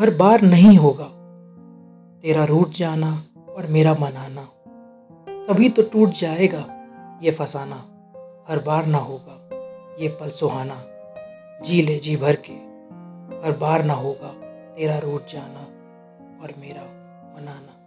हर बार नहीं होगा। तेरा रूठ जाना और मेरा मनाना। कभी तो टूट जाएगा ये फसाना। हर बार ना होगा ये पल सुहाना। जी ले जी भर के। हर बार ना होगा तेरा रूठ जाना और मेरा मनाना।